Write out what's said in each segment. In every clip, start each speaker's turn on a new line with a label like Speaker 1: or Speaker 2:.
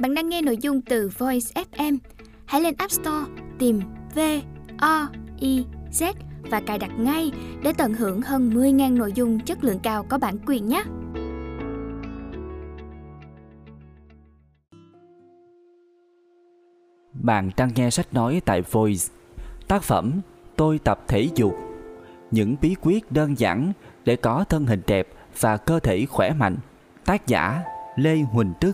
Speaker 1: Bạn đang nghe nội dung từ Voice FM. Hãy lên App Store, tìm V O I Z và cài đặt ngay để tận hưởng hơn 10.000 nội dung chất lượng cao có bản quyền nhé.
Speaker 2: Bạn đang nghe sách nói tại Voice. Tác phẩm Tôi tập thể dục. Những bí quyết đơn giản để có thân hình đẹp và cơ thể khỏe mạnh. Tác giả Lê Huỳnh Đức.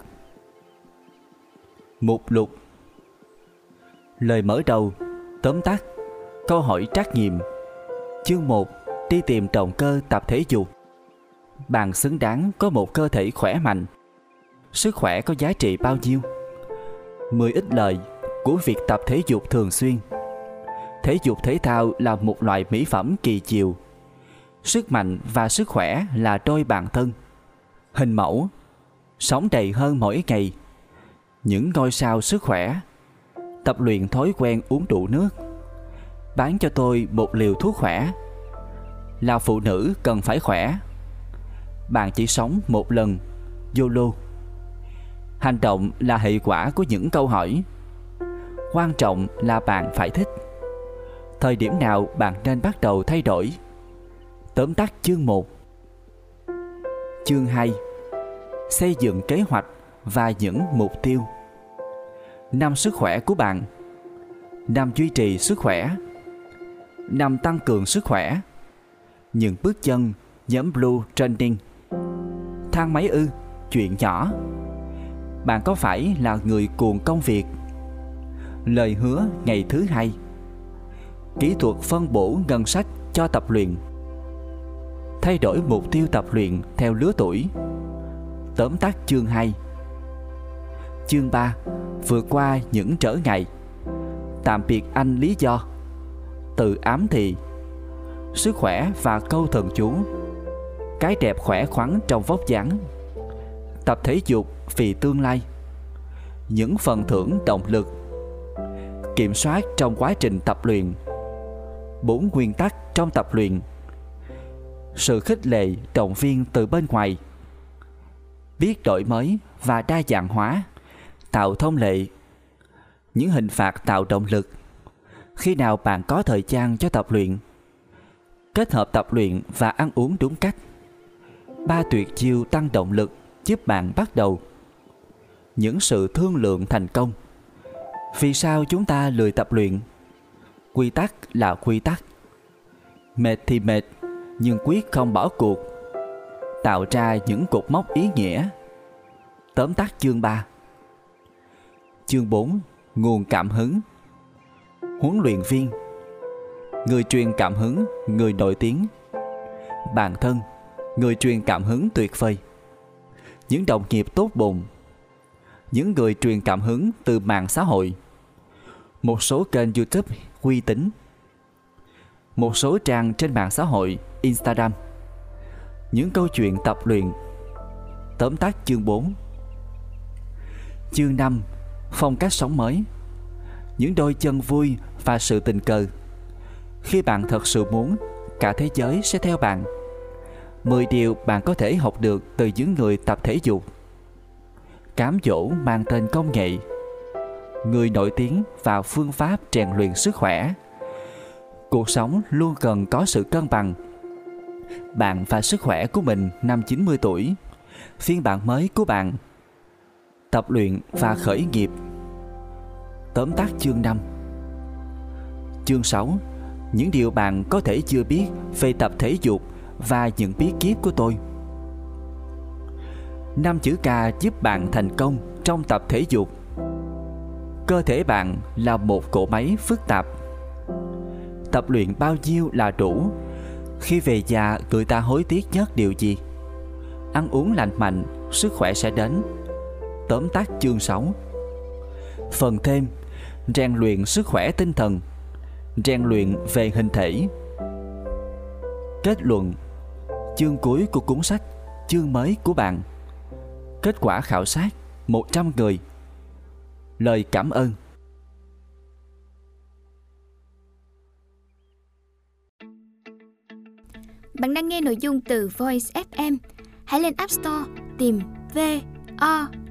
Speaker 2: Mục lục. Lời mở đầu, Tóm tắt, Câu hỏi trắc nghiệm. Chương 1 Đi tìm trọng cơ tập thể dục. Bạn xứng đáng có một cơ thể khỏe mạnh. Sức khỏe có giá trị bao nhiêu? 10 ít lời của việc tập thể dục thường xuyên. Thể dục thể thao là một loại mỹ phẩm kỳ diệu. Sức mạnh và sức khỏe là đôi bản thân. Hình mẫu, Sống đầy hơn mỗi ngày những ngôi sao sức khỏe. Tập luyện thói quen uống đủ nước. Bán cho tôi một liều thuốc khỏe. Là phụ nữ cần phải khỏe. Bạn chỉ sống một lần, YOLO. Hành động là hệ quả của những câu hỏi. Quan trọng là bạn phải thích. Thời điểm nào bạn nên bắt đầu thay đổi? Tóm tắt chương 1 chương 2 xây dựng kế hoạch và những mục tiêu năm sức khỏe của bạn. Năm duy trì sức khỏe. Năm tăng cường sức khỏe. Những bước chân, nhóm Blue training thang máy ư, chuyện nhỏ. Bạn có phải là người cuồng công việc? Lời hứa ngày thứ hai. Kỹ thuật phân bổ ngân sách cho tập luyện. Thay đổi mục tiêu tập luyện theo lứa tuổi. Tóm tắt chương 2 chương 3 vượt qua những trở ngại. Tạm biệt anh lý do. Tự ám thị. Sức khỏe và câu thần chú. Cái đẹp khỏe khoắn trong vóc dáng. Tập thể dục vì tương lai. Những phần thưởng động lực. Kiểm soát trong quá trình tập luyện. Bốn nguyên tắc trong tập luyện. Sự khích lệ động viên từ bên ngoài. Biết đổi mới và đa dạng hóa tạo thông lệ, những hình phạt tạo động lực. Khi nào bạn có thời gian cho tập luyện, kết hợp tập luyện và ăn uống đúng cách, ba tuyệt chiêu tăng động lực giúp bạn bắt đầu. Những sự thương lượng thành công. Vì sao chúng ta lười tập luyện? Quy tắc là quy tắc. Mệt thì mệt, nhưng quyết không bỏ cuộc. Tạo ra những cột mốc ý nghĩa. Tóm tắt chương 3 Chương 4 Nguồn cảm hứng. Huấn luyện viên. Người truyền cảm hứng, người nổi tiếng. Bản thân Người truyền cảm hứng tuyệt vời. Những đồng nghiệp tốt bụng. Những người truyền cảm hứng từ mạng xã hội. Một số kênh youtube uy tín. Một số trang trên mạng xã hội Instagram. Những câu chuyện tập luyện. Tóm tắt chương 4 Chương 5 phong cách sống mới, những đôi chân vui và sự tình cờ. Khi bạn thật sự muốn, cả thế giới sẽ theo bạn. 10 điều bạn có thể học được từ những người tập thể dục. Cám dỗ mang tên công nghệ. Người nổi tiếng và phương pháp rèn luyện sức khỏe. Cuộc sống luôn cần có sự cân bằng. Bạn và sức khỏe của mình năm 90 tuổi, phiên bản mới của bạn tập luyện và khởi nghiệp. Tóm tắt chương 5 Chương 6 Những điều bạn có thể chưa biết về tập thể dục và những bí kíp của tôi. Năm chữ K giúp bạn thành công trong tập thể dục. Cơ thể bạn là một cỗ máy phức tạp. Tập luyện bao nhiêu là đủ. Khi về già, người ta hối tiếc nhất điều gì? Ăn uống lành mạnh, Sức khỏe sẽ đến. Tóm tắt chương 6 Phần thêm, Rèn luyện sức khỏe tinh thần, Rèn luyện về hình thể. Kết luận, Chương cuối của cuốn sách, Chương mới của bạn. Kết quả khảo sát 100 người. Lời cảm ơn.
Speaker 1: Bạn đang nghe nội dung từ Voice FM Hãy lên App Store tìm V O